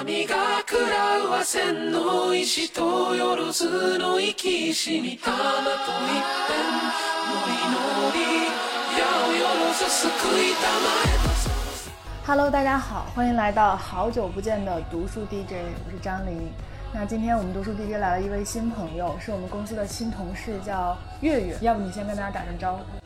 神が食らうは千の石とよろずの生き死に玉と一片の祈り矢をよろず救いたまえと Hello，大家好，欢迎来到好久不见的读书 DJ，我是张琳。那今天我们读书 DJ 来了一位新朋友，是我们公司的新同事，叫月月。要不你先跟大家打声招呼？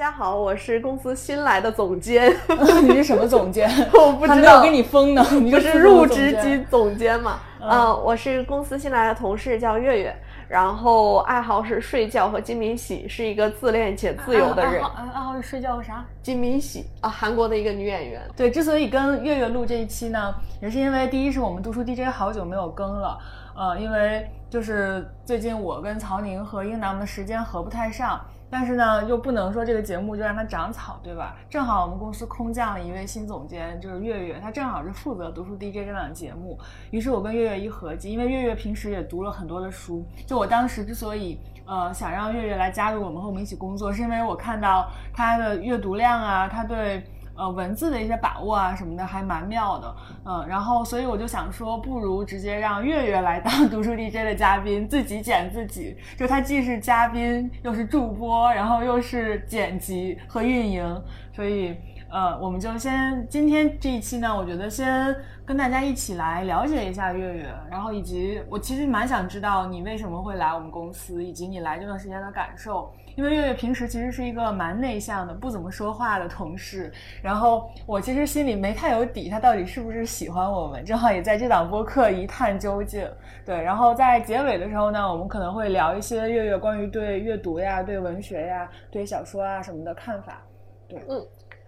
家好，我是公司新来的总监，你是什么总监？我不知道还没有给你封呢，你不就是入职级总监嘛？嗯、我是公司新来的同事，叫月月，然后爱好是睡觉和金敏喜，是一个自恋且自由的人。爱好爱好是睡觉和啥？金敏喜啊，韩国的一个女演员。对，之所以跟月月录这一期呢，也是因为第一是我们读书 DJ 好久没有更了，呃，因为就是最近我跟曹宁和英男们的时间合不太上，但是呢又不能说这个节目就让它长草，对吧？正好我们公司空降了一位新总监，就是月月，他正好是负责读书 DJ 这档节目，于是我跟月月一合计，因为月月平时也读了很多的书，就我当时之所以。呃，想让月月来加入我们和我们一起工作，是因为我看到他的阅读量啊，他对呃文字的一些把握啊什么的还蛮妙的，嗯，然后所以我就想说，不如直接让月月来当 读书 DJ 的嘉宾，自己剪自己，就他既是嘉宾，又是助播，然后又是剪辑和运营，所以呃，我们就先今天这一期呢，我觉得先跟大家一起来了解一下月月，然后以及我其实蛮想知道你为什么会来我们公司，以及你来这段时间的感受。因为月月平时其实是一个蛮内向的、不怎么说话的同事，然后我其实心里没太有底，他到底是不是喜欢我们，正好也在这档播客一探究竟。对，然后在结尾的时候呢，我们可能会聊一些月月关于对阅读呀、对文学呀、对小说啊什么的看法。对，嗯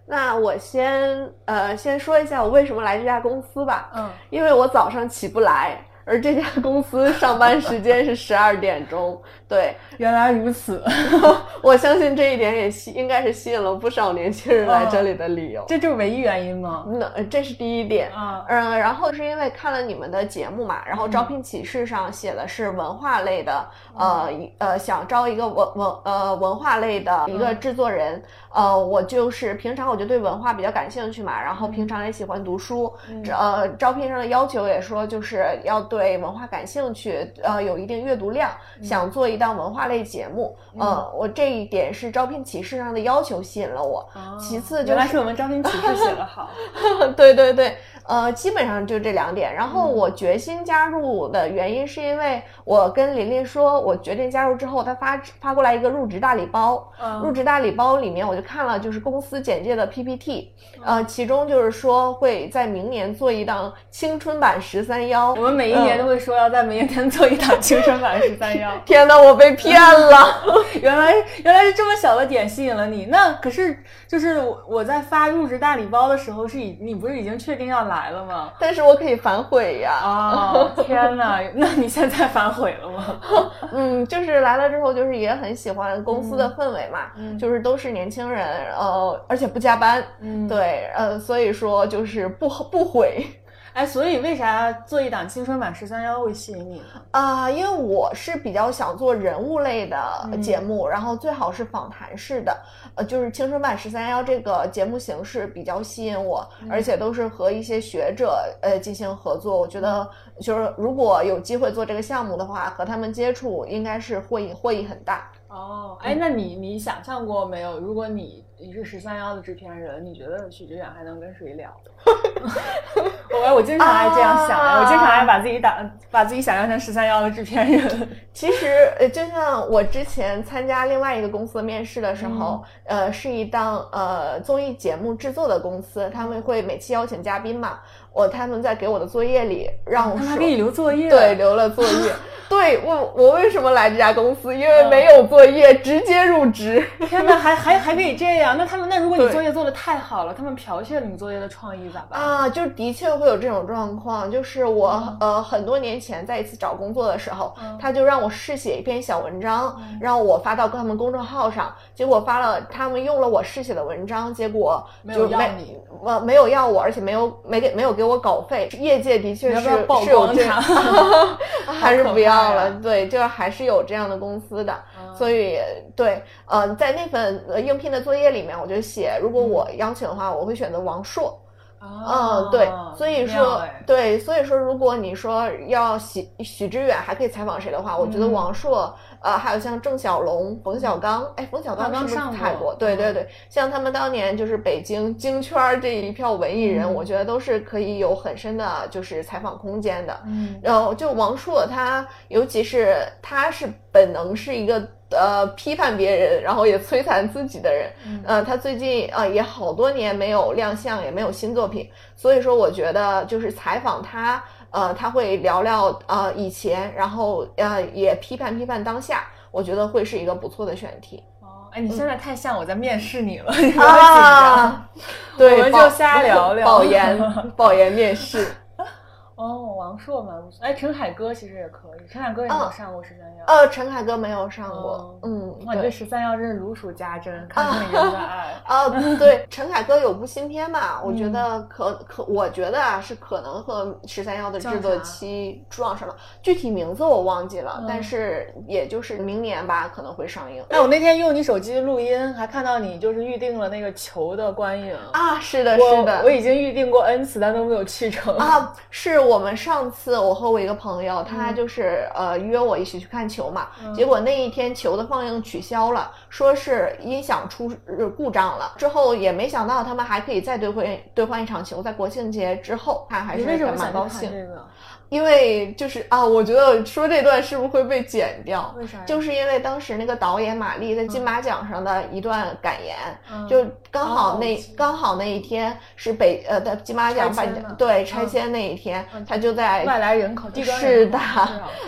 那我先呃先说一下我为什么来这家公司吧。嗯，因为我早上起不来，而这家公司上班时间是十二点钟。对，原来如此，我相信这一点也吸应该是吸引了不少年轻人来这里的理由。这就是唯一原因吗？那呃这是第一点。啊，嗯，然后是因为看了你们的节目嘛，然后招聘启事上写的是文化类的，呃一呃想招一个文文呃文化类的一个制作人，呃我就是平常我就对文化比较感兴趣嘛，然后平常也喜欢读书，这呃招聘上的要求也说就是要对文化感兴趣，呃有一定阅读量，想做一档文化类节目，嗯。我这一点是招聘启事上的要求吸引了我，其次就原来是我们招聘启事写的好。对 对对，呃，基本上就这两点。然后我决心加入的原因是因为我跟琳琳说，我决定加入之后，她发发过来一个入职大礼包。嗯入职大礼包里面我就看了，就是公司简介的 PPT，呃，其中就是说会在明年做一档青春版十三幺。我们每一年都会说要在明年做一档青春版十三幺。天呐，我被骗了！原来原来是这么小的点吸引了你。那可是就是我我在发入职大礼包的时候，是已你不是已经确定要来了吗？但是我可以反悔呀。哦，天哪！那你现在反悔了吗？嗯，就是来了之后，就是也很喜欢公司的氛围嘛，嗯就是都是年轻人，呃，而且不加班，嗯，。对，呃，所以说就是不不悔哎，所以为啥做一档青春版十三幺会吸引你呢？啊、因为我是比较想做人物类的嗯节目，然后最好是访谈式的，呃，就是青春版十三幺这个节目形式比较吸引我，嗯而且都是和一些学者呃进行合作，我觉得就是如果有机会做这个项目的话，和他们接触应该是获益获益很大。哦，哎，那你你想象过没有？如果你你是十三幺的制片人，你觉得许知远还能跟谁聊？我我经常爱这样想呀，我经常爱把自己打把自己想象成十三幺的制片人。其实，呃，就像我之前参加另外一个公司面试的时候，呃，是一档呃综艺节目制作的公司，他们会每期邀请嘉宾嘛。我他们在给我的作业里让我说，他们给你留作业，对，留了作业。对我，我为什么来这家公司？因为没有作业，直接入职。天哪，还 还还可以这样？那他们那如果你作业做的太好了，他们剽窃了你作业的创意咋办？啊，就的确会有这种状况。就是我、呃很多年前在一次找工作的时候，嗯他就让我试写一篇小文章，让我发到他们公众号上。结果发了，他们用了我试写的文章，结果没有就没要你呃没有要我，而且没有没给没有给给我稿费，业界的确是是有这光它 还是不要了。对，就是还是有这样的公司的，嗯。所以对，呃，在那份呃应聘的作业里面，我就写，如果我邀请的话，我会选择王朔。嗯，对，所以说，哎对，所以说，如果你说要许许知远还可以采访谁的话，我觉得嗯王朔，呃，还有像郑晓龙、冯小刚，哎，冯小刚是不是冯小刚上过采过？对对嗯对，像他们当年就是北京京圈儿这一票文艺人，嗯我觉得都是可以有很深的就是采访空间的。嗯然后就王朔他，尤其是他是本能是一个呃批判别人，然后也摧残自己的人。嗯呃，他最近啊、呃也好多年没有亮相，也没有新作品，所以说我觉得就是采访他，呃，他会聊聊呃以前，然后呃也批判批判当下，我觉得会是一个不错的选题哦，哎，你现在太像我在面试你了，你说紧张。啊。对，我们就瞎聊聊保研保研面试。哦，王朔蛮不错。哎，陈凯歌其实也可以，陈凯歌也没有上过十三幺。呃，陈凯歌没有上过，嗯，哇，你对对。十三幺真是如数家珍，看出你真的爱。啊，对，陈凯歌有部新片嘛，我觉嗯得可可，我觉得啊是可能和十三幺的制作期撞上了，具体名字我忘记了，但嗯是也就是明年吧可能会上映。哎，我那天用你手机录音，还看到你就是预定了那个球的观影。啊，是的，是的我，已经预定过 N 次，但都没有去成。啊，是我们上次我和我一个朋友，他嗯就是、呃约我一起去看球嘛，嗯结果那一天球的放映取消了，说是音响出呃故障了。之后也没想到他们还可以再兑换兑换一场球，在国庆节之后，看还是蛮高兴。这个？因为就是啊，我觉得说这段是不是会被剪掉？为啥？就是因为当时那个导演马丽在金马奖上的一段感言，嗯就刚好那、刚好那一天是北呃的金马奖颁拆迁呢对嗯拆迁那一天，嗯他就在外来人口，是的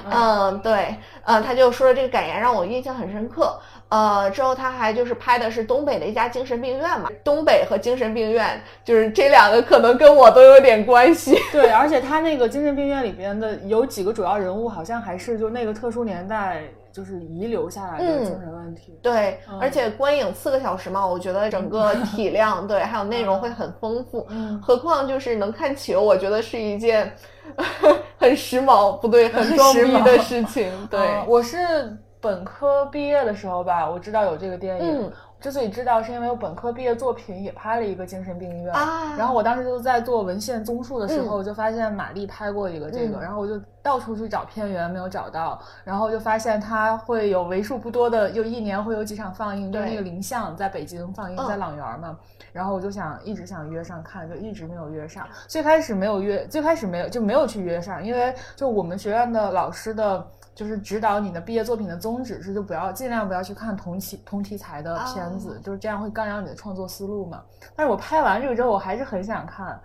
嗯，对，嗯，他就说了这个感言让我印象很深刻。呃，之后他还就是拍的是东北的一家精神病院嘛，东北和精神病院就是这两个可能跟我都有点关系。对，而且他那个精神病院里边的有几个主要人物，好像还是就那个特殊年代就是遗留下来的嗯精神问题。对，嗯而且观影四个小时嘛，我觉得整个体量对，还有内容会很丰富。嗯，何况就是能看球，我觉得是一件 很时髦，不对，很装逼的事情。对，嗯我是本科毕业的时候吧，我知道有这个电影。嗯之所以知道，是因为我本科毕业作品也拍了一个精神病医院啊然后我当时就在做文献综述的时候，就发现玛丽拍过一个这个，嗯然后我就到处去找片源，没有找到，然后就发现它会有为数不多的，就一年会有几场放映，就是那个林相在北京放映，嗯在朗园嘛，然后我就想一直想约上看，就一直没有约上。最开始没有约，最开始没有就没有去约上，因为就我们学院的老师的。就是指导你的毕业作品的宗旨是，就不要尽量不要去看同题同题材的片子，哦就是这样会干扰你的创作思路嘛。但是我拍完这个之后，我还是很想看。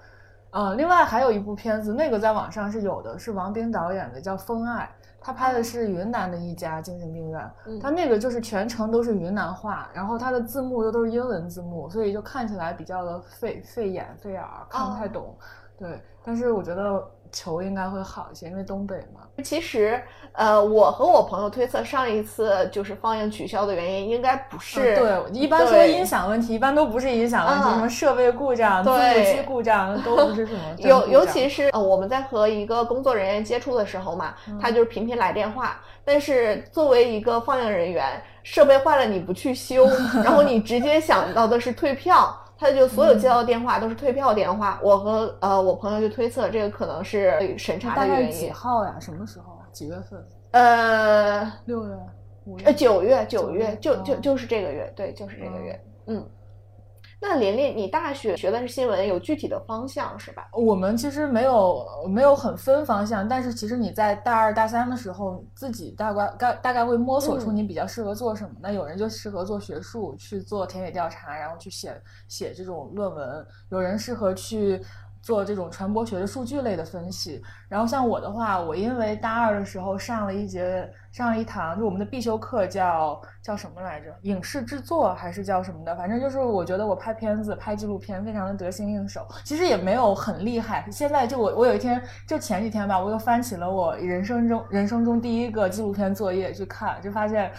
嗯，另外还有一部片子，那个在网上是有的，是王冰导演的，叫《风爱》，他拍的是云南的一家精神病院，嗯他那个就是全程都是云南话，然后他的字幕又都是英文字幕，所以就看起来比较的费费眼费耳，看不太懂。对，但是我觉得球应该会好一些，因为东北嘛。其实，呃，我和我朋友推测，上一次就是放映取消的原因，应该不是、嗯对，一般说音响问题，一般都不是音响问题，啊什么设备故障、字幕对机故障都不是什么 尤尤其是呃我们在和一个工作人员接触的时候嘛，嗯他就是频频来电话。但是作为一个放映人员，设备坏了你不去修，然后你直接想到的是退票，他就所有接到的电话都是退票电话。我和呃我朋友就推测这个可能是审查大概几的原因。号呀？什么时候？几月份？呃六月、五月？呃九月九九月就就就是这个月，对，就是这个月，嗯。那琳琳，你大学学的是新闻，有具体的方向是吧？我们其实没有没有很分方向，但是其实你在大二大三的时候，自己大概大大概会摸索出嗯你比较适合做什么。那有人就适合做学术，去做田野调查，然后去写写这种论文；有人适合去做这种传播学的数据类的分析。然后像我的话，我因为大二的时候上了一节上了一堂，就我们的必修课叫叫什么来着？影视制作还是叫什么的？反正就是我觉得我拍片子、拍纪录片非常的得心应手。其实也没有很厉害。现在就我我有一天就前几天吧，我又翻起了我人生中人生中第一个纪录片作业去看，就发现。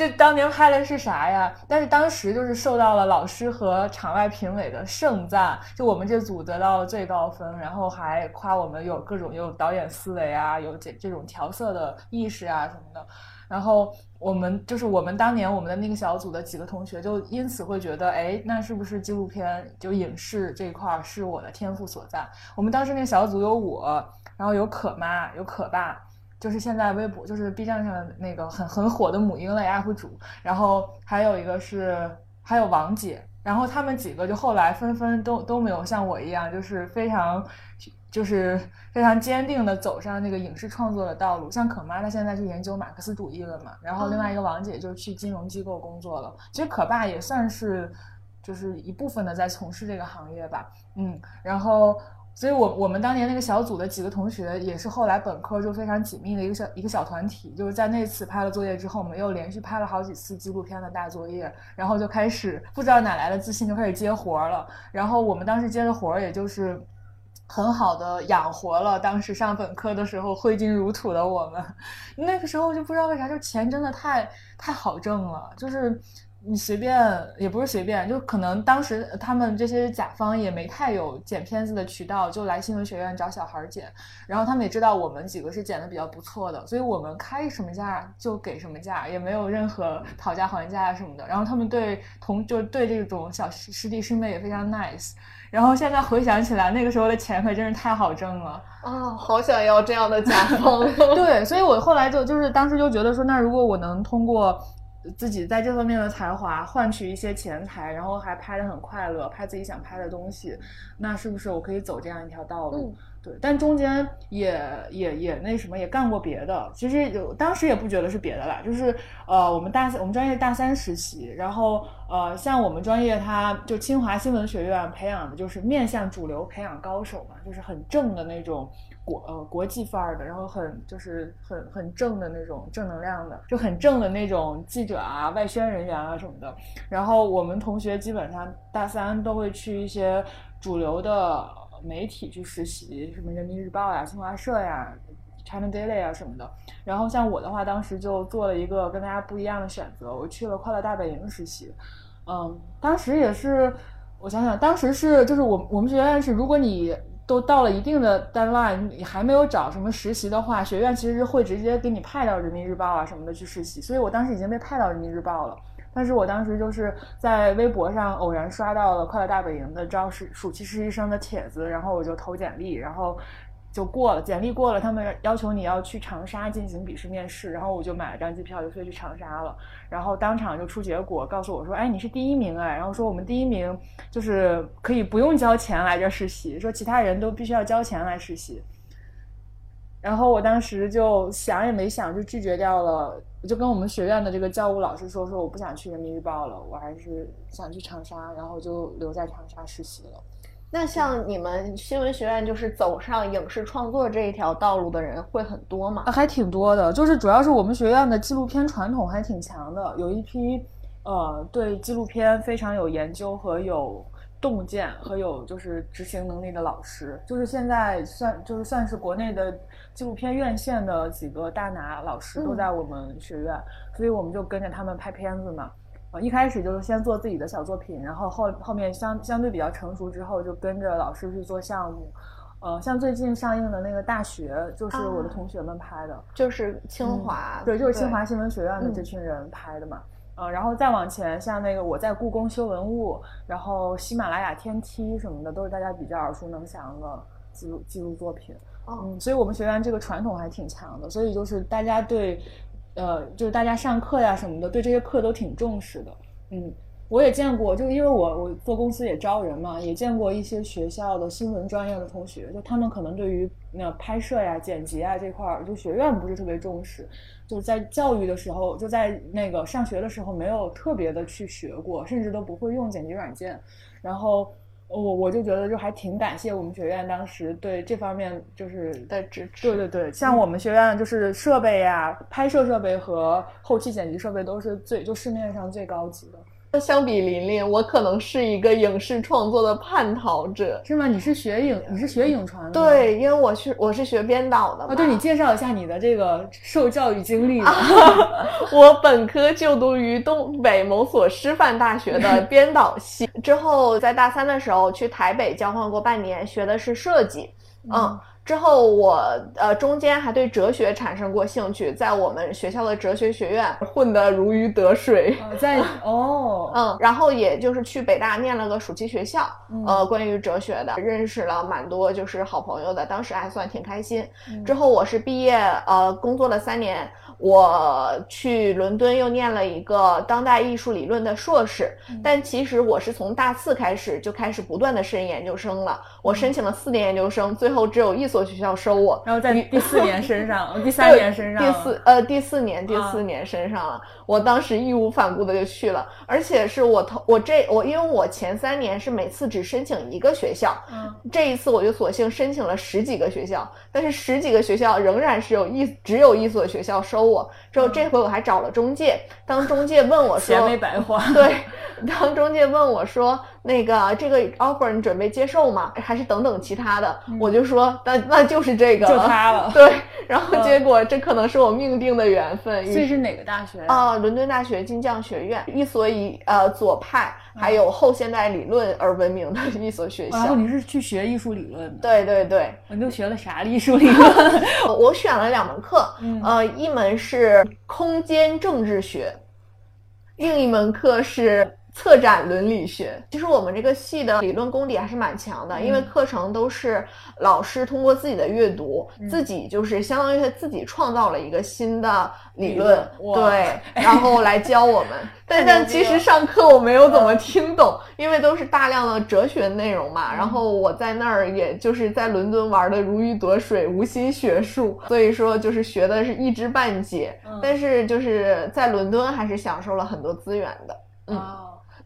这当年拍的是啥呀？但是当时就是受到了老师和场外评委的盛赞，就我们这组得到了最高分，然后还夸我们有各种有导演思维啊，有这这种调色的意识啊什么的。然后我们就是我们当年我们的那个小组的几个同学就因此会觉得，哎，那是不是纪录片就影视这块儿是我的天赋所在？我们当时那个小组有我，然后有可妈，有可爸。就是现在微博，就是 B 站上那个很很火的母婴类 UP 主，然后还有一个是还有王姐，然后他们几个就后来纷纷都都没有像我一样，就是非常就是非常坚定的走上那个影视创作的道路。像可妈，她现在就研究马克思主义了嘛，然后另外一个王姐就去金融机构工作了。其实可爸也算是就是一部分的在从事这个行业吧，嗯，然后。所以，我我们当年那个小组的几个同学，也是后来本科就非常紧密的一个小一个小团体。就是在那次拍了作业之后，我们又连续拍了好几次纪录片的大作业，然后就开始不知道哪来的自信，就开始接活了。然后我们当时接的活儿，也就是很好的养活了当时上本科的时候挥金如土的我们。那个时候就不知道为啥，就钱真的太太好挣了，就是。你随便也不是随便，就可能当时他们这些甲方也没太有剪片子的渠道，就来新闻学院找小孩剪。然后他们也知道我们几个是剪的比较不错的，所以我们开什么价就给什么价，也没有任何讨价还价什么的。然后他们对同就对这种小师弟师妹也非常 nice。然后现在回想起来，那个时候的钱可真是太好挣了啊！好想要这样的甲方。对，所以我后来就就是当时就觉得说，那如果我能通过。自己在这方面的才华换取一些钱财，然后还拍的很快乐，拍自己想拍的东西，那是不是我可以走这样一条道路？对，但中间也也也那什么，也干过别的。其实有当时也不觉得是别的啦，就是呃，我们大三我们专业大三实习，然后呃，像我们专业，它就清华新闻学院培养的就是面向主流培养高手嘛，就是很正的那种。国呃国际范儿的，然后很就是很很正的那种正能量的，就很正的那种记者啊、外宣人员啊什么的。然后我们同学基本上大三都会去一些主流的媒体去实习，什么人民日报呀、新华社呀、China Daily 啊什么的。然后像我的话，当时就做了一个跟大家不一样的选择，我去了快乐大本营实习。嗯，当时也是，我想想，当时是就是我我们学院是，如果你都到了一定的 deadline，你还没有找什么实习的话，学院其实会直接给你派到人民日报啊什么的去实习。所以我当时已经被派到人民日报了，但是我当时就是在微博上偶然刷到了快乐大本营的招实暑期实习生的帖子，然后我就投简历，然后。就过了，简历过了，他们要求你要去长沙进行笔试面试，然后我就买了张机票就飞去长沙了，然后当场就出结果，告诉我说，哎，你是第一名哎，然后说我们第一名就是可以不用交钱来这实习，说其他人都必须要交钱来实习，然后我当时就想也没想就拒绝掉了，我就跟我们学院的这个教务老师说，说我不想去人民日报了，我还是想去长沙，然后就留在长沙实习了。那像你们新闻学院，就是走上影视创作这一条道路的人会很多吗？还挺多的，就是主要是我们学院的纪录片传统还挺强的，有一批呃对纪录片非常有研究和有洞见和有就是执行能力的老师，就是现在算就是算是国内的纪录片院线的几个大拿老师都在我们学院，所以我们就跟着他们拍片子嘛。呃，一开始就是先做自己的小作品，然后后后面相相对比较成熟之后，就跟着老师去做项目。呃，像最近上映的那个《大学》，就是我的同学们拍的，就是清华，对，就是清华新闻学院的这群人拍的嘛。呃，然后再往前，像那个我在故宫修文物，然后喜马拉雅天梯什么的，都是大家比较耳熟能详的记录记录作品。嗯，所以我们学院这个传统还挺强的，所以就是大家对。呃，就是大家上课呀什么的，对这些课都挺重视的。嗯，我也见过，就因为我我做公司也招人嘛，也见过一些学校的新闻专业的同学，就他们可能对于那拍摄呀、剪辑啊这块儿，就学院不是特别重视，就是在教育的时候，就在那个上学的时候没有特别的去学过，甚至都不会用剪辑软件，然后。我我就觉得就还挺感谢我们学院当时对这方面就是的支持。对对对，像我们学院就是设备呀，拍摄设备和后期剪辑设备都是最就市面上最高级的。相比琳琳，我可能是一个影视创作的叛逃者。是吗？你是学影，你是学影传的？对，因为我是我是学编导的。啊，对你介绍一下你的这个受教育经历。我本科就读于东北某所师范大学的 编导系，之后在大三的时候去台北交换过半年，学的是设计。嗯。之后我呃中间还对哲学产生过兴趣，在我们学校的哲学学院混得如鱼得水。在 哦，嗯，然后也就是去北大念了个暑期学校，呃，关于哲学的，认识了蛮多就是好朋友的，当时还算挺开心。之后我是毕业呃工作了三年。我去伦敦又念了一个当代艺术理论的硕士，但其实我是从大四开始就开始不断的申研究生了。我申请了四年研究生，最后只有一所学校收我，然后在第四年身上，第三年身上，第四呃第四年第四年身上了。我当时义无反顾的就去了，而且是我头我这我因为我前三年是每次只申请一个学校，嗯，这一次我就索性申请了十几个学校，但是十几个学校仍然是有一只有一所学校收。我之后这回我还找了中介，当中介问我说，钱没白花。对，当中介问我说，那个这个 offer 你准备接受吗？还是等等其他的？我就说，那那就是这个，就他了。对，然后结果这可能是我命定的缘分。这是哪个大学啊？伦敦大学金匠学院，一所以呃左派还有后现代理论而闻名的一所学校。然后你是去学艺术理论的？对对对，你都学了啥艺术理论？我选了两门课，呃，一门是空间政治学，另一门课是。策展伦理学，其实我们这个系的理论功底还是蛮强的，因为课程都是老师通过自己的阅读，自己就是相当于他自己创造了一个新的理论，对，然后来教我们。但但其实上课我没有怎么听懂，因为都是大量的哲学内容嘛。然后我在那儿也就是在伦敦玩的如鱼得水，无心学术，所以说就是学的是一知半解。但是就是在伦敦还是享受了很多资源的，嗯。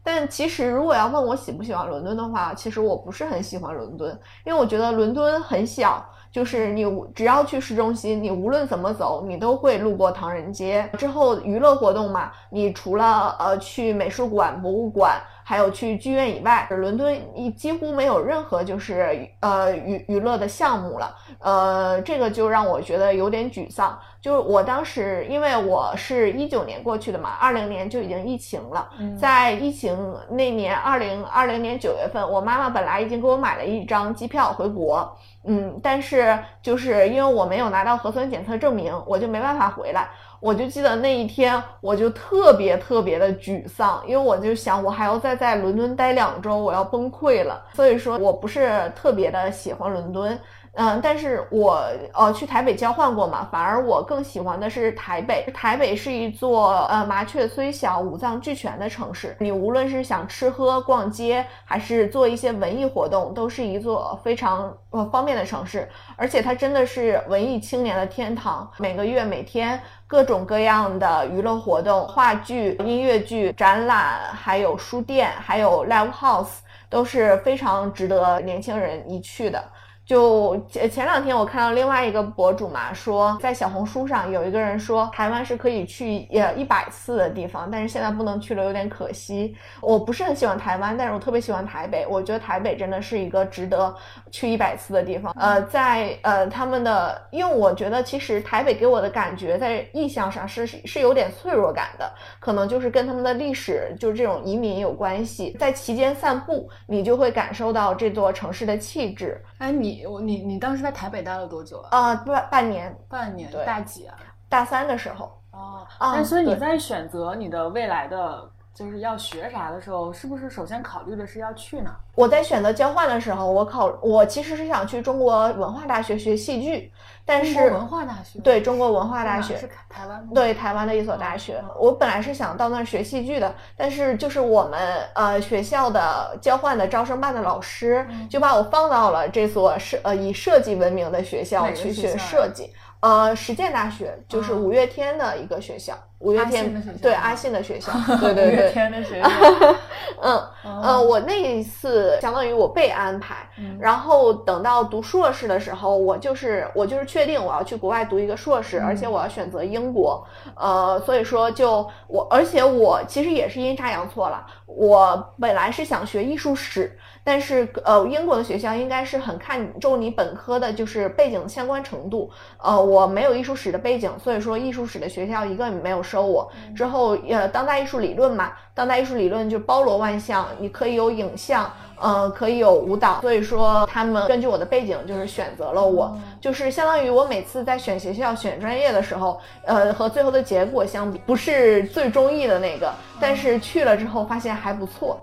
但其实，如果要问我喜不喜欢伦敦的话，其实我不是很喜欢伦敦，因为我觉得伦敦很小，就是你只要去市中心，你无论怎么走，你都会路过唐人街。之后娱乐活动嘛，你除了呃去美术馆、博物馆。还有去剧院以外，伦敦一几乎没有任何就是呃娱娱乐的项目了，呃，这个就让我觉得有点沮丧。就是我当时因为我是一九年过去的嘛，二零年就已经疫情了，在疫情那年二零二零年九月份，我妈妈本来已经给我买了一张机票回国，嗯，但是就是因为我没有拿到核酸检测证明，我就没办法回来。我就记得那一天，我就特别特别的沮丧，因为我就想，我还要再在伦敦待两周，我要崩溃了。所以说我不是特别的喜欢伦敦。嗯，但是我呃去台北交换过嘛，反而我更喜欢的是台北。台北是一座呃麻雀虽小五脏俱全的城市，你无论是想吃喝逛街，还是做一些文艺活动，都是一座非常呃方便的城市。而且它真的是文艺青年的天堂，每个月每天各种各样的娱乐活动、话剧、音乐剧、展览，还有书店，还有 live house，都是非常值得年轻人一去的。就前前两天我看到另外一个博主嘛，说在小红书上有一个人说台湾是可以去呃一百次的地方，但是现在不能去了，有点可惜。我不是很喜欢台湾，但是我特别喜欢台北。我觉得台北真的是一个值得去一百次的地方。呃，在呃他们的，因为我觉得其实台北给我的感觉在意象上是是有点脆弱感的，可能就是跟他们的历史就是这种移民有关系。在其间散步，你就会感受到这座城市的气质。哎，你我你你当时在台北待了多久啊？啊，半半年，半年，大几啊？大三的时候。哦，那所以你在选择你的未来的就是要学啥的时候，是不是首先考虑的是要去哪？我在选择交换的时候，我考我其实是想去中国文化大学学戏剧。但是文化大学对中国文化大学是台湾对台湾的一所大学，我本来是想到那儿学戏剧的，但是就是我们呃学校的交换的招生办的老师就把我放到了这所设呃以设计闻名的学校去学设计，呃实践大学就是五月天的一个学校。五月天对阿信的学校，对对五月对，天的学校，嗯哦。呃，我那一次相当于我被安排，嗯。然后等到读硕士的时候，我就是我就是确定我要去国外读一个硕士，嗯而且我要选择英国，呃，所以说就我，而且我其实也是阴差阳错了，我本来是想学艺术史，但是呃，英国的学校应该是很看重你本科的就是背景相关程度，呃，我没有艺术史的背景，所以说艺术史的学校一个也没有收我。之后呃，当代艺术理论嘛，当代艺术理论就包罗万象，你可以有影像。呃，可以有舞蹈，所以说他们根据我的背景，就是选择了我，就是相当于我每次在选学校、选专业的时候，呃，和最后的结果相比，不是最中意的那个，但是去了之后发现还不错。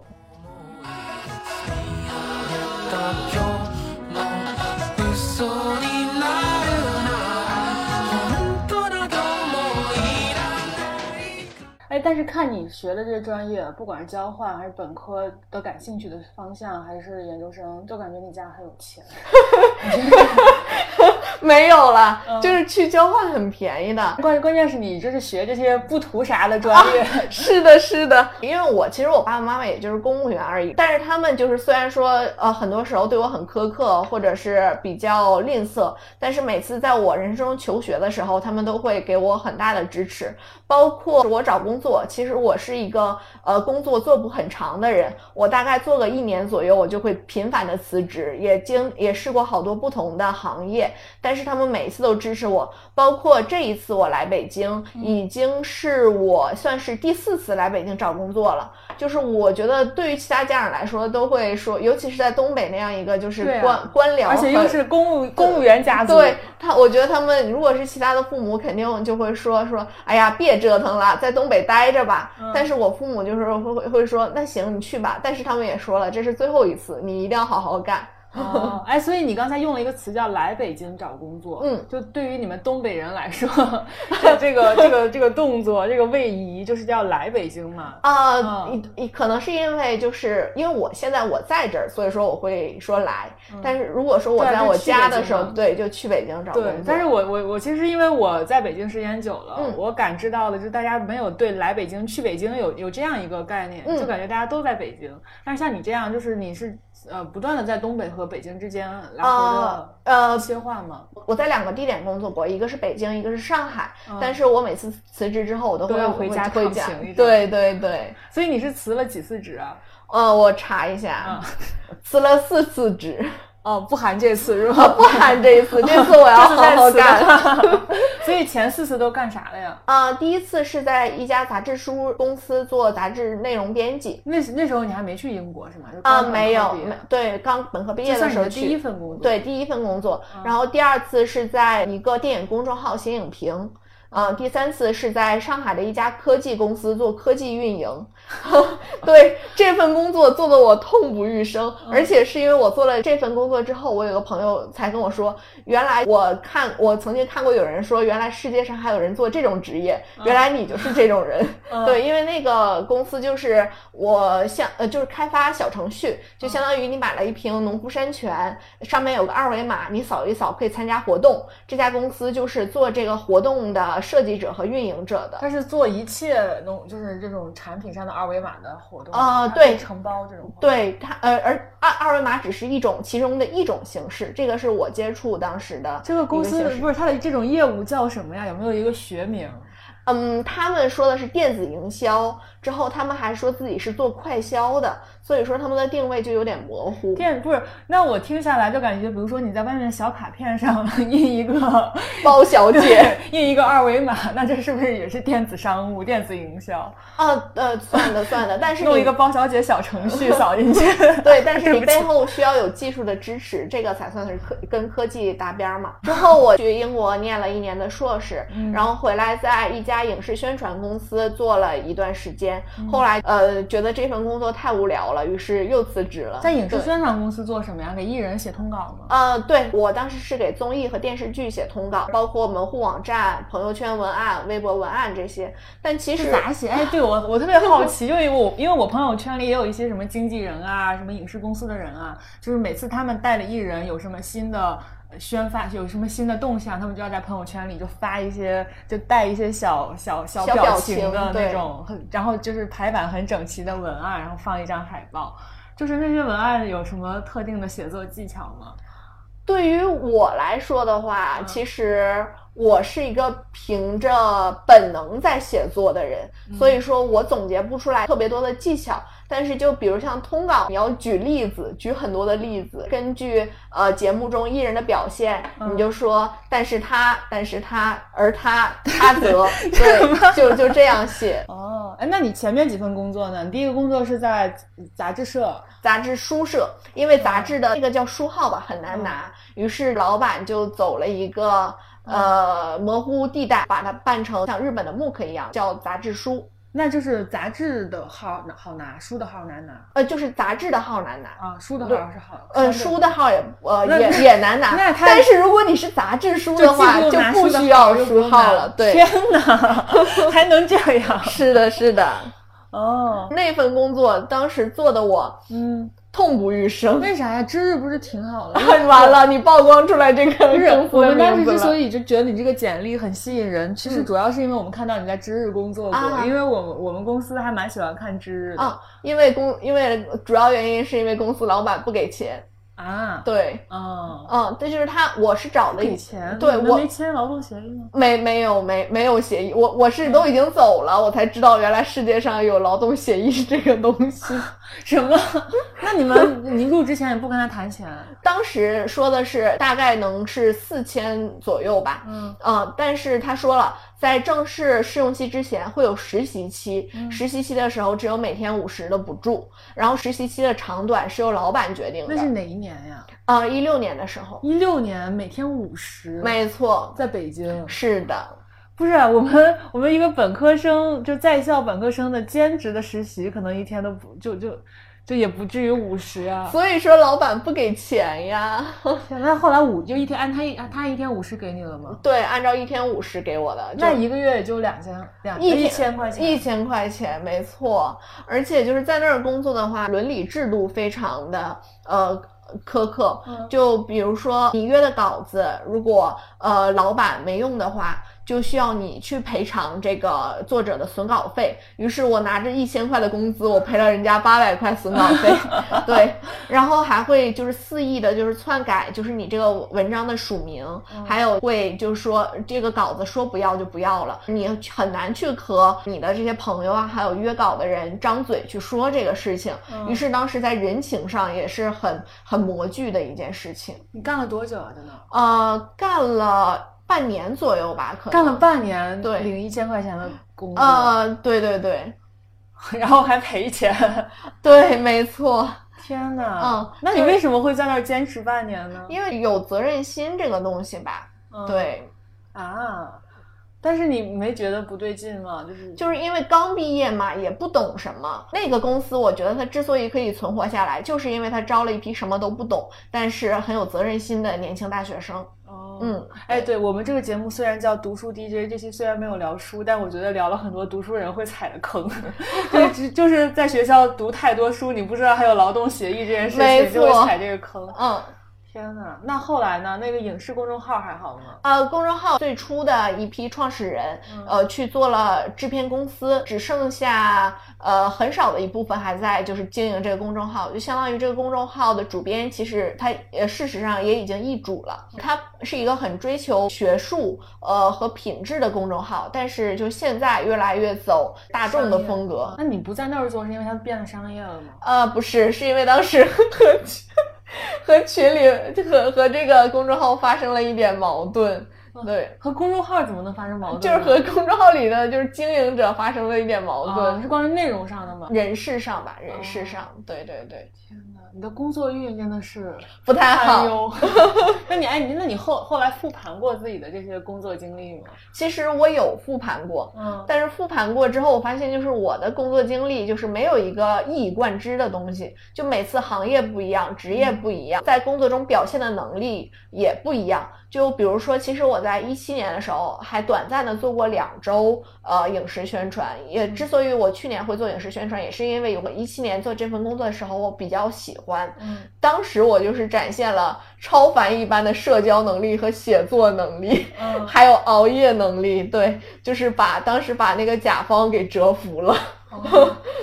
哎，但是看你学的这个专业，不管是交换还是本科的感兴趣的方向，还是研究生，都感觉你家很有钱。没有了，嗯。就是去交换很便宜的。关关键是你就是学这些不图啥的专业，是的，是的，因为我其实我爸爸妈妈也就是公务员而已，但是他们就是虽然说呃很多时候对我很苛刻，或者是比较吝啬，但是每次在我人生中求学的时候，他们都会给我很大的支持。包括我找工作，其实我是一个呃工作做不很长的人，我大概做个一年左右，我就会频繁的辞职，也经也试过好多不同的行业，但是他们每次都支持我。包括这一次我来北京，已经是我算是第四次来北京找工作了。就是我觉得对于其他家长来说，都会说，尤其是在东北那样一个就是官、官僚，而且又是公务公务员家族，对他，我觉得他们如果是其他的父母，肯定就会说说，哎呀，别折腾了，在东北待着吧。嗯但是我父母就是会会会说，那行你去吧。但是他们也说了，这是最后一次，你一定要好好干。哦，哎，所以你刚才用了一个词叫“来北京找工作”，嗯，就对于你们东北人来说，这这个这个这个动作，这个位移就是叫来北京嘛。啊，嗯一一可能是因为就是因为我现在我在这儿，所以说我会说来。但是如果说我在我家的时候，嘛对，就去北京找工作。对，但是我我我其实因为我在北京时间久了，嗯我感知到的就是大家没有对来北京、去北京有有这样一个概念，嗯就感觉大家都在北京。但是像你这样，就是你是呃不断的在东北和北京之间来回呃的呃，切换嘛。我在两个地点工作过，一个是北京，一个是上海。嗯但是我每次辞职之后，我都会都要回家回家抗情一下。对对对，所以你是辞了几次职啊？呃，我查一下，辞了四次职，哦，不含这次是吧？不含这一次，这次我要 好好干。了。所以前四次都干啥了呀？啊、第一次是在一家杂志书公司做杂志内容编辑。那那时候你还没去英国是吗？啊、没有，对，刚本科毕业的时候第一份工作。对，第一份工作，然后第二次是在一个电影公众号写影评，呃，第三次是在上海的一家科技公司做科技运营。对这份工作做得我痛不欲生，而且是因为我做了这份工作之后，我有个朋友才跟我说，原来我看我曾经看过有人说，原来世界上还有人做这种职业，原来你就是这种人。嗯对，因为那个公司就是我像呃就是开发小程序，就相当于你买了一瓶农夫山泉，上面有个二维码，你扫一扫可以参加活动。这家公司就是做这个活动的设计者和运营者的。他是做一切农，就是这种产品上的二维码的活动它啊对承包这种。对他，呃，而二二维码只是一种其中的一种形式，这个是我接触当时的这个公司不是它的这种业务叫什么呀？有没有一个学名？嗯，他们说的是电子营销，之后他们还说自己是做快销的，所以说他们的定位就有点模糊。电不是？那我听下来就感觉，比如说你在外面的小卡片上 印一个包小姐，印一个二维码，那这是不是也是电子商务、电子营销？啊，呃，算的算的，但是你弄一个包小姐小程序 扫进去。对，但是你背后需要有技术的支持，这个才算是科跟科技搭边儿嘛。之后我去英国念了一年的硕士，嗯然后回来在一家影视宣传公司做了一段时间，嗯后来呃觉得这份工作太无聊了，于是又辞职了。在影视宣传公司做什么呀？给艺人写通稿吗？呃，对我当时是给综艺和电视剧写通稿，包括门户网站、朋友圈文案、微博文案这些。但其实咋写？哎，对我我特别好奇，就因为我因为我朋友圈里也有一些什么经纪人啊，什么影视公司的人啊，就是每次他们带的艺人有什么新的宣发有什么新的动向，他们就要在朋友圈里就发一些，就带一些小小小小表情的那种，很然后就是排版很整齐的文案，然后放一张海报。就是那些文案有什么特定的写作技巧吗？对于我来说的话，嗯其实我是一个凭着本能在写作的人，嗯所以说我总结不出来特别多的技巧。但是就比如像通稿，你要举例子，举很多的例子，根据呃节目中艺人的表现，嗯你就说，但是他，但是他，而他，他则，对，就就这样写。哦，哎，那你前面几份工作呢？你第一个工作是在杂志社，杂志书社，因为杂志的那个叫书号吧很难拿，于是老板就走了一个呃模糊地带，把它办成像日本的 MOOC 一样，叫杂志书，那就是杂志的号好拿，书的号难拿呃，就是杂志的号难拿。啊，书的号是好，呃，书的号也呃也也难拿，那但是如果你是杂志书的话，就既不需要书号了。对，天哪，还能这样？是的，是的。哦，那份工作当时做的我嗯，痛不欲生。为啥呀？知日不是挺好的？完了，你曝光出来这个我们当时。之所以就觉得你这个简历很吸引人，其实主要是因为我们看到你在知日工作过，啊因为我们我们公司还蛮喜欢看知日的啊，因为公，因为主要原因是因为公司老板不给钱。啊，对，嗯，嗯，这就是他，我是找的以前，对我没签劳动协议吗？没没有没没有协议，我我是都已经走了，我才知道原来世界上有劳动协议这个东西。什么？那你们你入之前也不跟他谈钱？当时说的是大概能是四千左右吧，嗯嗯，但是他说了，在正式试用期之前会有实习期，嗯实习期的时候只有每天五十的补助，然后实习期的长短是由老板决定的。那是哪一年呀？啊，一六年的时候，一六年，每天五十，没错，在北京。是的，不是我们，我们一个本科生就在校本科生的兼职的实习，可能一天都不就就就也不至于五十啊。所以说老板不给钱呀。那后来五就一天按他一他一天五十给你了吗？对，按照一天五十给我的，那一个月也就两千两一一千块钱，一千块钱，没错。而且就是在那儿工作的话，伦理制度非常的呃苛刻。嗯就比如说你约的稿子，如果呃老板没用的话。就需要你去赔偿这个作者的损稿费，于是我拿着一千块的工资，我赔了人家八百块损稿费，对，然后还会就是肆意的，就是篡改，就是你这个文章的署名，还有会就是说这个稿子说不要就不要了，你很难去和你的这些朋友啊，还有约稿的人张嘴去说这个事情，于是当时在人情上也是很很模具的一件事情。你干了多久啊？真的呃，干了半年左右吧，可能干了半年，对领一千块钱的工资，呃，对对对然后还赔钱。对，没错，天呐，嗯那你为什么会在那儿坚持半年呢？因为有责任心这个东西吧，嗯对，啊，但是你没觉得不对劲吗？就是就是因为刚毕业嘛，也不懂什么。那个公司，我觉得它之所以可以存活下来，就是因为它招了一批什么都不懂，但是很有责任心的年轻大学生。哦，嗯，哎，对我们这个节目虽然叫读书 DJ，这期虽然没有聊书，但我觉得聊了很多读书人会踩的坑，就是就是在学校读太多书，你不知道还有劳动协议这件事没情，就会踩这个坑。嗯，天呐，那后来呢？那个影视公众号还好吗？呃，公众号最初的一批创始人，呃，去做了制片公司，只剩下呃很少的一部分还在就是经营这个公众号，就相当于这个公众号的主编，其实他呃事实上也已经易主了。他是一个很追求学术呃和品质的公众号，但是就现在越来越走大众的风格。那你不在那儿做，是因为它变得商业了吗？呃，不是，是因为当时 和 和群里和和这个公众号发生了一点矛盾，对。和公众号怎么能发生矛盾就？是和公众号里的就是经营者发生了一点矛啊盾，是关于内容上的吗？人事上吧，人事哦上，对对对，你的工作运真的是不太堪好。忧。那你哎，你那你后后来复盘过自己的这些工作经历吗？其实我有复盘过，嗯，但是复盘过之后，我发现就是我的工作经历就是没有一个一以贯之的东西，就每次行业不一样，职业不一样，在工作中表现的能力也不一样。就比如说，其实我在一七年的时候还短暂的做过两周呃影视宣传。也之所以我去年会做影视宣传，也是因为有个一七年做这份工作的时候，我比较喜欢。嗯，当时我就是展现了超凡一般的社交能力和写作能力，嗯 还有熬夜能力。对，就是把当时把那个甲方给折服了。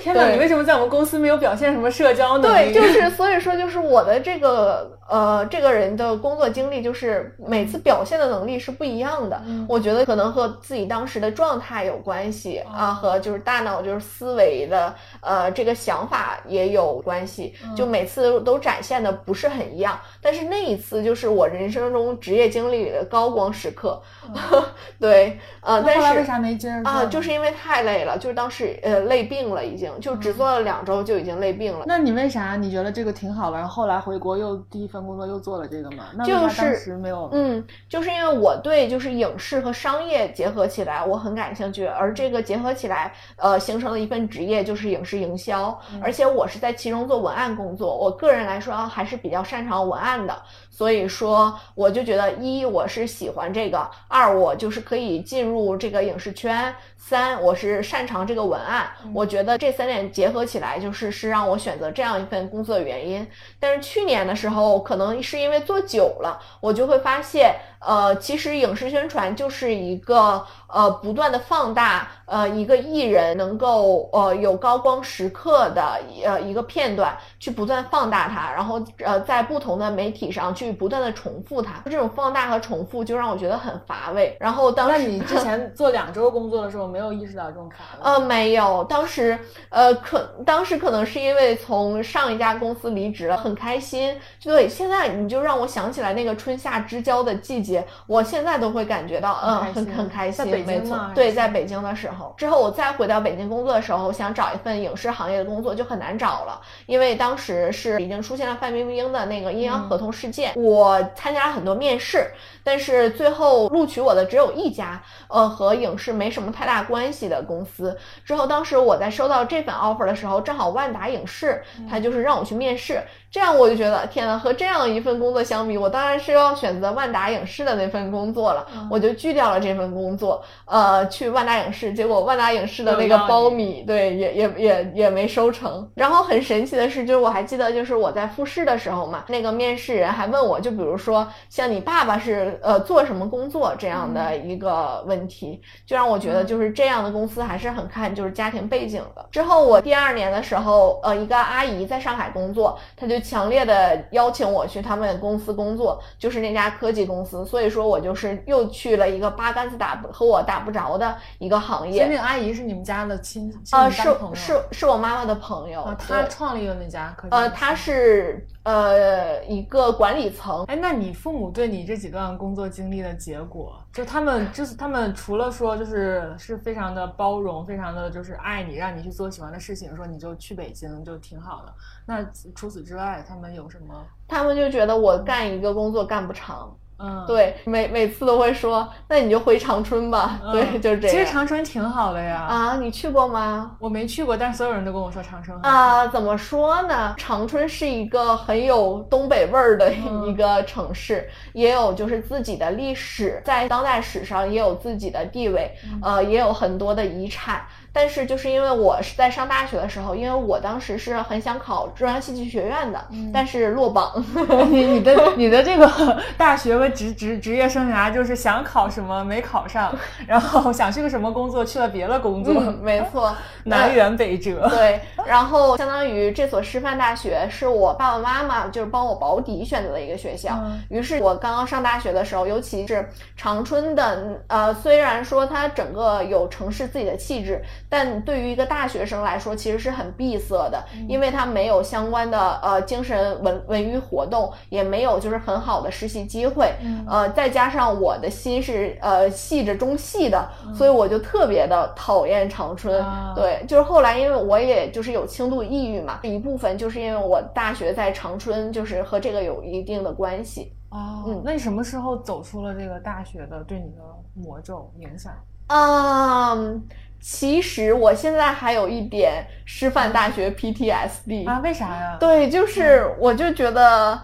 天哪，你为什么在我们公司没有表现什么社交能对，就是所以说，就是我的这个呃，这个人的工作经历，就是每次表现的能力是不一样的。嗯我觉得可能和自己当时的状态有关系、啊，和就是大脑就是思维的呃这个想法也有关系。就每次都展现的不是很一样，但是那一次就是我人生中职业经历里的高光时刻。对，呃，但是那后来为啥没接着啊，就是因为太累了，就是当时呃累病了，已经就只做了两周就已经累病了。那你为啥你觉得这个挺好玩，然后后来回国又第一份工作又做了这个吗？那就是当时没有？嗯，就是因为我对就是影视和商业结合起来我很感兴趣，而这个结合起来，呃，形成了一份职业就是影视营销，而且我是在其中做文案工作，我个人来说还是比较擅长文案的，所以说我就觉得一我是喜欢这个，二我就是可以进入这个影视圈。三，我是擅长这个文案，我觉得这三点结合起来，就是是让我选择这样一份工作的原因。但是去年的时候，可能是因为做久了，我就会发现，呃，其实影视宣传就是一个呃不断的放大呃一个艺人能够呃有高光时刻的呃一个片段，去不断放大它，然后呃在不同的媒体上去不断的重复它，这种放大和重复就让我觉得很乏味。然后当时那你之前 做两周工作的时候，没有意识到这种乏味？呃，没有，当时呃，可当时可能是因为从上一家公司离职了，很开心。对，现在你就让我想起来那个春夏之交的季节，我现在都会感觉到，嗯，很很开心北没错京对，在北京的时候，之后我再回到北京工作的时候，想找一份影视行业的工作就很难找了，因为当时是已经出现了范冰冰的那个阴阳合同事件，我参加了很多面试，但是最后录取我的只有一家，呃，和影视没什么太大关系的公司。之后，当时我在收到这份 offer 的时候，正好万达影视，他就是让我去面试，这样我就觉得天呐，和这样一份工作相比，我当然是要选择万达影视的那份工作了，我就拒掉了这份工作，呃，去万达影视，结果万达影视的那个苞米，对，也也也也没收成。然后很神奇的是，就是我还记得，就是我在复试的时候嘛，那个面试人还问我，就比如说像你爸爸是呃做什么工作这样的一个问题，就让我觉得就是这样的公司还是很看就是家庭背景的。之后我第二年的时候，呃，一个阿姨在上海工作，她就强烈的邀请我去他们公司工作，就是那家科技公司，所以说我就是又去了一个八竿子打不和我打不着的一个行业。那个阿姨是你们家的亲亲呃，是是是我妈妈的朋友，啊，她创立了那家科技呃，她是呃一个管理层，哎，那你父母对你这几段工作经历的结果，就他们就是他们除了说就是是非常的包容，非常的就是爱你，让你去做喜欢的事情，说你就去北京就挺好的。那除此之外，他们有什么？他们就觉得我干一个工作干不长，嗯，对，每每次都会说，那你就回长春吧，嗯，对，就是这样。其实长春挺好的呀，啊，你去过吗？我没去过，但是所有人都跟我说长春好。啊，怎么说呢？长春是一个很有东北味儿的嗯一个城市，也有就是自己的历史，在当代史上也有自己的地位，嗯呃，也有很多的遗产。但是就是因为我是在上大学的时候，因为我当时是很想考中央戏剧学院的，嗯但是落榜。你你的你的这个 大学和职职职业生涯，就是想考什么没考上，然后想去个什么工作，去了别的工作，嗯，没错，南辕北辙。对，然后相当于这所师范大学是我爸爸妈妈就是帮我保底选择的一个学校。嗯于是我刚刚上大学的时候，尤其是长春的，呃，虽然说它整个有城市自己的气质，但对于一个大学生来说，其实是很闭塞的，因为它没有相关的呃精神文文娱活动，也没有就是很好的实习机会，呃，再加上我的心是呃细着中细的，所以我就特别的讨厌长春。啊对，就是后来因为我也就是有轻度抑郁嘛，一部分就是因为我大学在长春，就是和这个有一定的关系。哦，嗯那你什么时候走出了这个大学的对你的魔咒影响？嗯，其实我现在还有一点师范大学 PTSD。啊，为啥呀？对，就是我就觉得，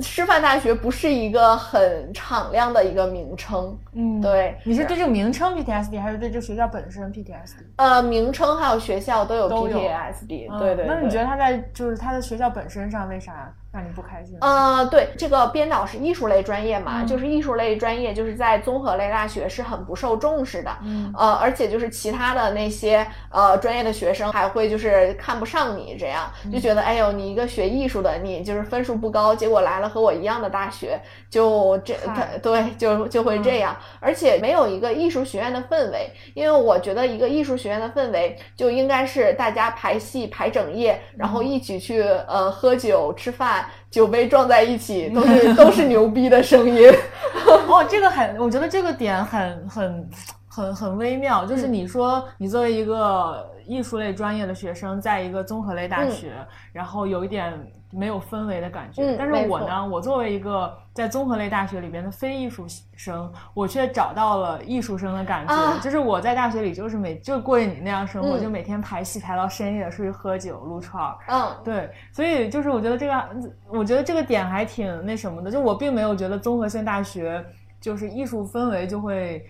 师范大学不是一个很敞亮的一个名称，嗯，对，你是对这个名称 PTSD，还是对这个学校本身 PTSD？呃，名称还有学校都有 PTSD，嗯。对对。那你觉得？得他在就是他的学校本身上为啥让你不开心？呃，对，这个编导是艺术类专业嘛，嗯。就是艺术类专业，就是在综合类大学是很不受重视的，嗯。呃，而且就是其他的那些呃专业的学生还会就是看不上你，这样嗯。就觉得哎呦，你一个学艺术的，你就是分数不高，结果来了和我一样的大学，就这他对就就会这样，而且没有一个艺术学院的氛围，因为我觉得一个艺术学院的氛围就应该是大家排戏排整夜，然后一起去呃喝酒吃饭，酒杯撞在一起，都是都是牛逼的声音。哦，这个很，我觉得这个点很很很很微妙，就是嗯你说你作为一个艺术类专业的学生，在一个综合类大学，然后有一点没有氛围的感觉，嗯。但是我呢，我作为一个在综合类大学里边的非艺术生，我却找到了艺术生的感觉，啊。就是我在大学里就是每就过着你那样生活，嗯。就每天排戏排到深夜，出去喝酒撸串儿，嗯，对，所以就是我觉得这个，我觉得这个点还挺那什么的，就我并没有觉得综合性大学就是艺术氛围就会，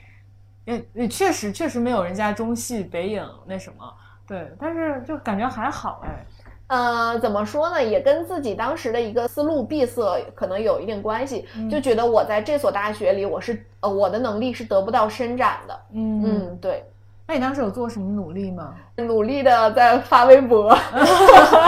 也也确实确实没有人家中戏北影那什么，对，但是就感觉还好哎，呃，怎么说呢？也跟自己当时的一个思路闭塞可能有一定关系，嗯就觉得我在这所大学里，我是呃我的能力是得不到伸展的。嗯，嗯，对，那你当时有做什么努力吗？努力的在发微博，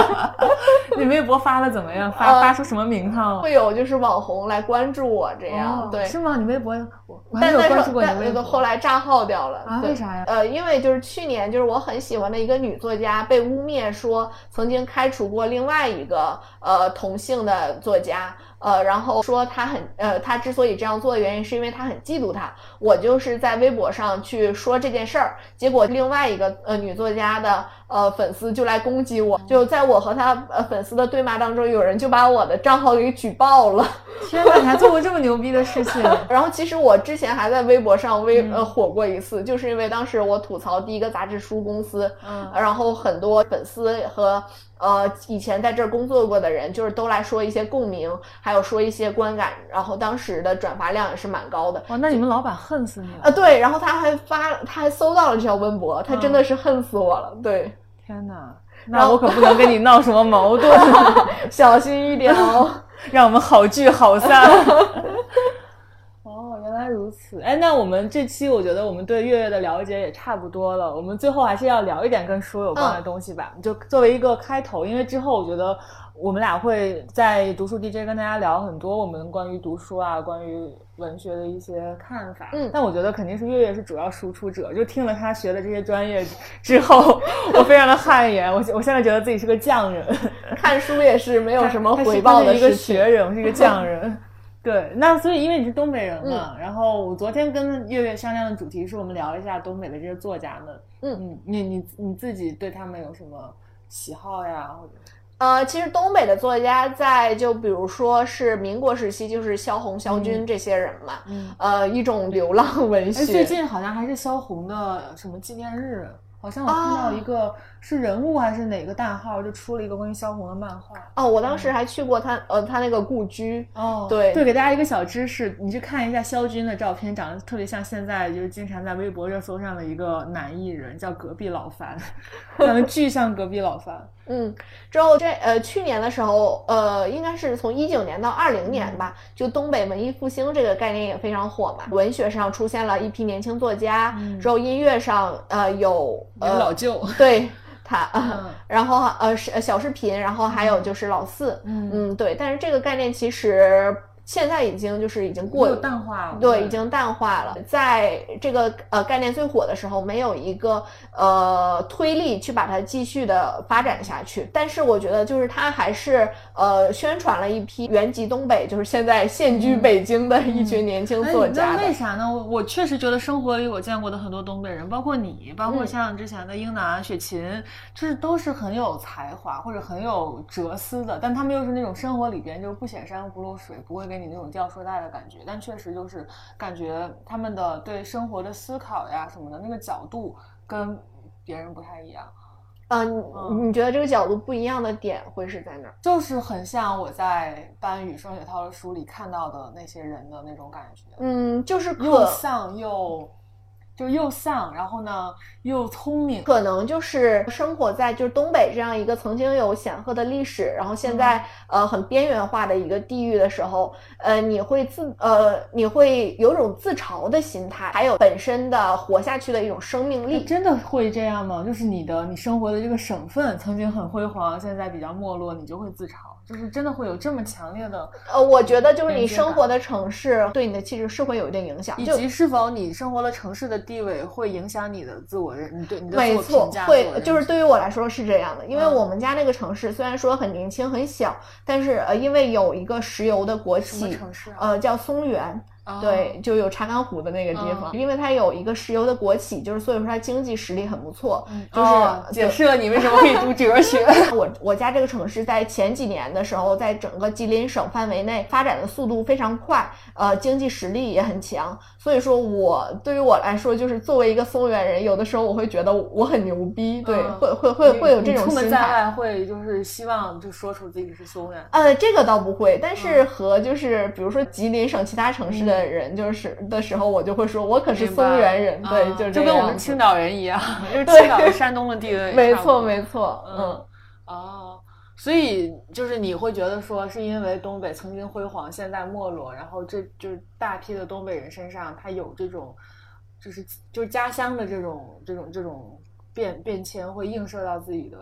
你微博发的怎么样？发呃发出什么名堂？会有就是网红来关注我这样。哦对，是吗？你微博我有关注过你后来账号掉了啊为啥呀呃，因为就是去年就是我很喜欢的一个女作家被污蔑说曾经开除过另外一个呃同性的作家。呃，然后说她很呃，她之所以这样做的原因是因为她很嫉妒他。我就是在微博上去说这件事儿，结果另外一个呃女作家的呃粉丝就来攻击我，就在我和他呃粉丝的对骂当中，有人就把我的账号给举报了。天哪，你还做过这么牛逼的事情？然后其实我之前还在微博上微嗯呃火过一次，就是因为当时我吐槽第一个杂志书公司，嗯然后很多粉丝和呃以前在这儿工作过的人，就是都来说一些共鸣，还有说一些观感，然后当时的转发量也是蛮高的。哇，那你们老板恨死你了！啊，对，然后他还发，他还搜到了这条微博，他真的是恨死我了。对，天哪，那我可不能跟你闹什么矛盾，小心一点哦。让我们好聚好散。哦，原来如此。哎，那我们这期我觉得我们对月月的了解也差不多了，我们最后还是要聊一点跟书有关的东西吧，就作为一个开头，因为之后我觉得我们俩会在读书 DJ 跟大家聊很多我们关于读书啊、关于文学的一些看法。嗯但我觉得肯定是月月是主要输出者，就听了他学的这些专业之后，我非常的汗颜，我我现在觉得自己是个匠人。看书也是没有什么回报的他是一个。学人，我是一个匠人。对，那所以因为你是东北人嗯嘛，然后我昨天跟月月商量的主题是我们聊一下东北的这些作家们。嗯嗯，你你你自己对他们有什么喜好呀？或者呃，其实东北的作家在就比如说是民国时期，就是萧红、萧军这些人嘛，嗯，呃，一种流浪文哎，学。最近好像还是萧红的什么纪念日，好像我看到一个、是人物还是哪个大号就出了一个关于萧红的漫画。哦，我当时还去过他呃他那个故居。哦，对对，给大家一个小知识，你去看一下萧军的照片，长得特别像现在就是经常在微博热搜上的一个男艺人，叫隔壁老樊，长得巨像隔壁老樊。嗯，之后这呃去年的时候，呃应该是从一九年到二零年吧，就东北文艺复兴这个概念也非常火嘛。文学上出现了一批年轻作家，嗯之后音乐上呃有有呃老舅，对他，嗯 然后呃是小视频，然后还有就是老四，嗯嗯对，但是这个概念其实现在已经就是已经过有淡化了，对，已经淡化了。在这个呃概念最火的时候，没有一个呃推力去把它继续的发展下去。但是我觉得，就是它还是呃宣传了一批原籍东北，就是现在现居北京的一群年轻哎作家的。那为啥呢？我我确实觉得生活里我见过的很多东北人，包括你，包括嗯像之前的英男、雪琴，就是都是很有才华或者很有哲思的，但他们又是那种生活里边就是不显山不露水，不会给你那种吊书袋的感觉，但确实就是感觉他们的对生活的思考呀什么的那个角度跟别人不太一样。嗯，你你觉得这个角度不一样的点会是在哪儿？就是很像我在班宇双雪涛的书里看到的那些人的那种感觉，嗯，就是又可丧又就又丧，然后呢又聪明，可能就是生活在就是东北这样一个曾经有显赫的历史，然后现在、呃很边缘化的一个地域的时候，呃，你会自呃你会有种自嘲的心态，还有本身的活下去的一种生命力。哎真的会这样吗？就是你的你生活的这个省份曾经很辉煌，现在比较没落，你就会自嘲，就是真的会有这么强烈的，呃，我觉得就是你生活的城市对你的气质是会有一定影响，以及是否你生活的城市的地位会影响你的自我认，你对你的没错会就是对于我来说是这样的，因为嗯我们家那个城市虽然说很年轻很小，但是呃，因为有一个石油的国企，城市啊？呃，叫松原。哦对，就有查干湖的那个地方，因为它有一个石油的国企，就是所以说它经济实力很不错。就是、哦解释了你为什么可以读哲学。我我家这个城市在前几年的时候，在整个吉林省范围内发展的速度非常快，呃，经济实力也很强。所以说我对于我来说，就是作为一个松原人，有的时候我会觉得我很牛逼，对，嗯会会会会有这你出门种心态。在外会就是希望就说出自己是松原。呃，这个倒不会，但是嗯和就是比如说吉林省其他城市的人，就是的时候，我就会说，我可是松原人，对，啊就是就跟我们青岛人一样，就是青岛和山东的地位 没错没错，嗯嗯。哦，所以就是你会觉得说，是因为东北曾经辉煌，现在没落，然后这就是大批的东北人身上，他有这种，就是就是家乡的这种这种这种变变迁，会映射到自己的。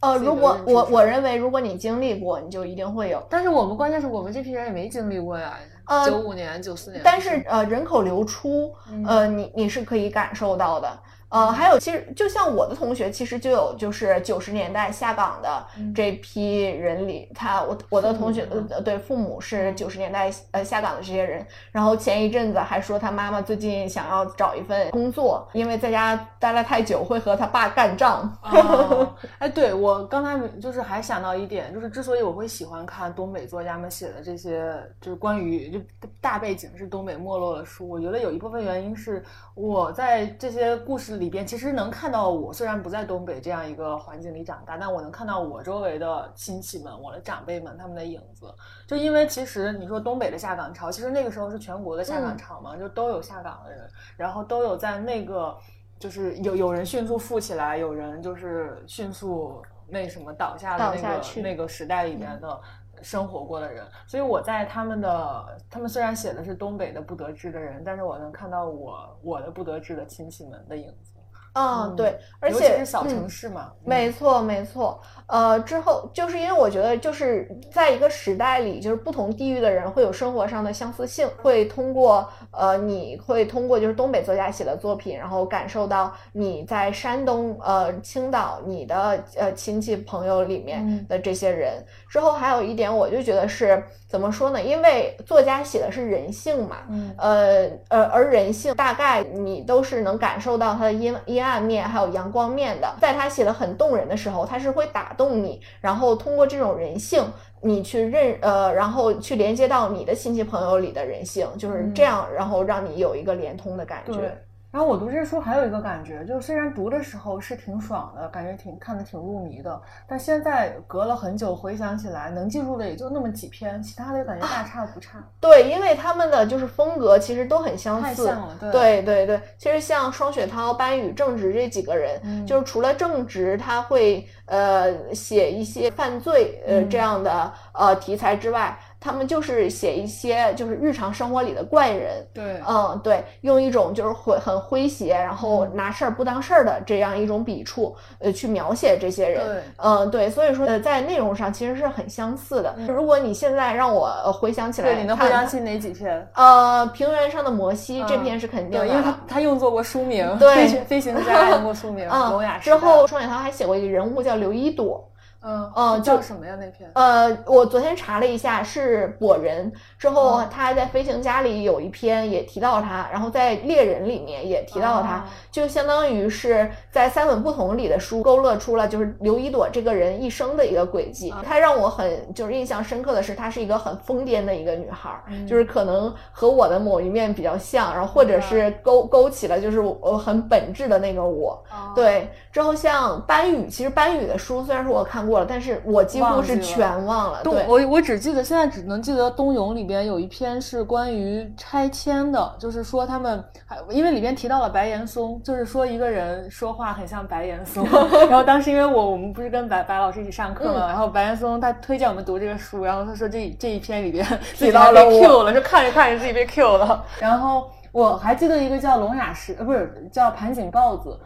呃，如果我我认为，如果你经历过，你就一定会有。但是我们关键是我们这批人也没经历过呀，呃九五年、九四年，但是呃，人口流出，嗯呃，你你是可以感受到的。呃，还有，其实就像我的同学，其实就有就是九十年代下岗的嗯这批人里，他我我的同学呃对父母是嗯九十年代呃下岗的这些人，然后前一阵子还说他妈妈最近想要找一份工作，因为在家待了太久会和他爸干仗。哦，哎，对我刚才就是还想到一点，就是之所以我会喜欢看东北作家们写的这些，就是关于就大背景是东北没落的书，我觉得有一部分原因是我在这些故事里边，其实能看到我虽然不在东北这样一个环境里长大，但我能看到我周围的亲戚们、我的长辈们他们的影子。就因为其实你说东北的下岗潮，其实那个时候是全国的下岗嗯潮嘛，就都有下岗的人，然后都有在那个。就是有有人迅速富起来，有人就是迅速那什么倒下的那个那个时代里面的生活过的人，所以我在他们的他们虽然写的是东北的不得志的人，但是我能看到我我的不得志的亲戚们的影子，嗯，嗯对，而且其是小嗯城市嘛，嗯没错，没错。呃，之后就是因为我觉得，就是在一个时代里，就是不同地域的人会有生活上的相似性，会通过呃，你会通过就是东北作家写的作品，然后感受到你在山东、呃青岛你的呃亲戚朋友里面嗯的这些人。之后还有一点，我就觉得是怎么说呢？因为作家写的是人性嘛，嗯呃呃，而人性大概你都是能感受到它的阴阴暗面，还有阳光面的。在他写的很动人的时候，他是会打动你，然后通过这种人性，你去认呃，然后去连接到你的亲戚朋友里的人性，就是这样，然后让你有一个连通的感觉。。然后我读这书还有一个感觉，就是虽然读的时候是挺爽的，感觉挺看得挺入迷的，但现在隔了很久回想起来，能记住的也就那么几篇，其他的感觉大差不差。对，因为他们的就是风格其实都很相似。太像了，对对对对，其实像双雪涛、班宇、正直这几个人，嗯就是除了正直他会呃写一些犯罪呃、嗯这样的呃题材之外，他们就是写一些就是日常生活里的怪人。对嗯，对，用一种就是诙很诙谐，然后嗯拿事儿不当事儿的这样一种笔触，呃，去描写这些人。对嗯，对，所以说呃，在内容上其实是很相似的。如果你现在让我呃回想起来对，你能回想起哪几篇？呃，平原上的摩西、这嗯篇是肯定的对，因为他他用作过书名，对飞行飞行家用过书名，嗯聋哑，时之后双雪涛还写过一个人物叫刘一朵，嗯嗯就叫什么呀那篇？呃，我昨天查了一下，是跛人。之后嗯他在《飞行家》里有一篇也提到他，然后在《猎人》里面也提到他，哦就相当于是在三本不同里的书勾勒出了就是刘一朵这个人一生的一个轨迹。她让我很就是印象深刻的是，她是一个很疯癫的一个女孩就是可能和我的某一面比较像，然后或者是勾勾起了就是我很本质的那个我。哦，对，之后像班宇，其实班宇的书虽然说我看过了，但是我几乎是全忘了。东对，我我只记得现在只能记得《冬泳》里边有一篇是关于拆迁的，就是说他们还因为里边提到了白岩松，就是说一个人说话很像白岩松。然后当时因为我我们不是跟白白老师一起上课嘛，然后白岩松他推荐我们读这个书，然后他说这这一篇里边自己还被到了我 Q 了，就看着看着自己被 Q 了。然后我还记得一个叫聋哑石，呃，不是叫盘锦豹子。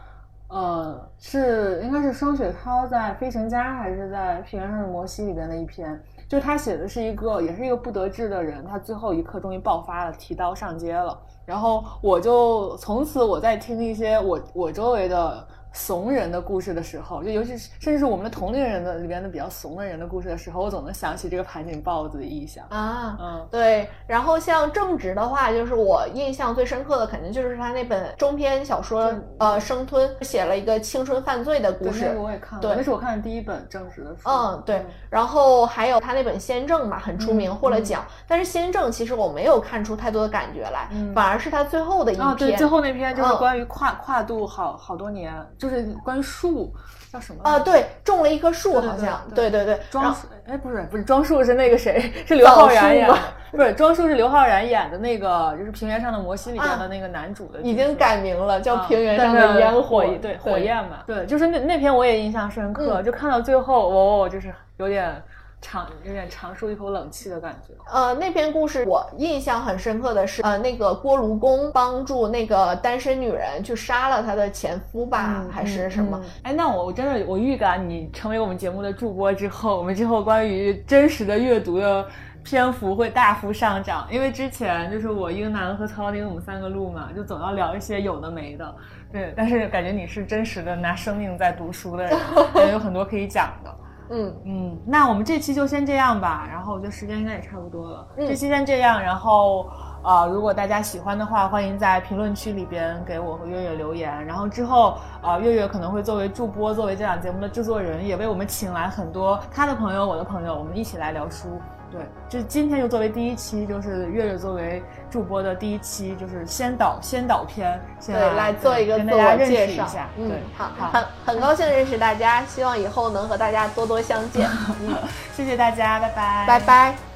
呃，是应该是双雪涛在《飞行家》还是在《平原上的摩西》里边的一篇，就他写的是一个，也是一个不得志的人，他最后一刻终于爆发了，提刀上街了。然后我就从此我在听一些我我周围的怂人的故事的时候，就尤其是甚至是我们的同龄人的里边的比较怂的人的故事的时候，我总能想起这个盘锦豹子的意象。啊，嗯对，然后像正直的话，就是我印象最深刻的，肯定就是他那本中篇小说，呃，《生吞》写了一个青春犯罪的故对，事那个。我也看了，对那是我看的第一本正直的书。嗯，对，然后还有他那本《先正》嘛，很出名，嗯获了奖。但是《先正》其实我没有看出太多的感觉来，嗯反而是他最后的一啊，对，篇最后那篇就是嗯关于跨、跨度好好多年，就是关于树叫什么啊，对，种了一棵树，好像，对对对庄树，哎，不是不是庄树是那个谁，是刘昊然演的不是庄树是刘昊然演的那个，就是《平原上的摩西》里面的啊那个男主的已经改名了，叫啊《平原上的烟火》，对火焰嘛，对，就是那那篇我也印象深刻，嗯就看到最后，哦，就是有点长，有点长舒一口冷气的感觉。呃，那篇故事我印象很深刻的是，呃，那个锅炉工帮助那个单身女人去杀了她的前夫吧，还是什么？嗯？哎，那我我真的我预感你成为我们节目的助播之后，我们之后关于真实的阅读的篇幅会大幅上涨，因为之前就是我英男和曹宁我们三个录嘛，就总要聊一些有的没的，对，但是感觉你是真实的拿生命在读书的人，感觉有很多可以讲的。嗯，嗯，那我们这期就先这样吧，然后我觉得时间应该也差不多了，嗯。这期先这样，然后。呃，如果大家喜欢的话，欢迎在评论区里边给我和月月留言。然后之后，呃，月月可能会作为助播，作为这档节目的制作人，也为我们请来很多他的朋友、我的朋友，我们一起来聊书。对，这今天就作为第一期，就是月月作为助播的第一期，就是先导先导篇，先对，来做一个跟自我大家认识介绍一下。。嗯对，，好，好，很很高兴认识大家，希望以后能和大家多多相见。嗯，谢谢大家，拜拜，拜。拜。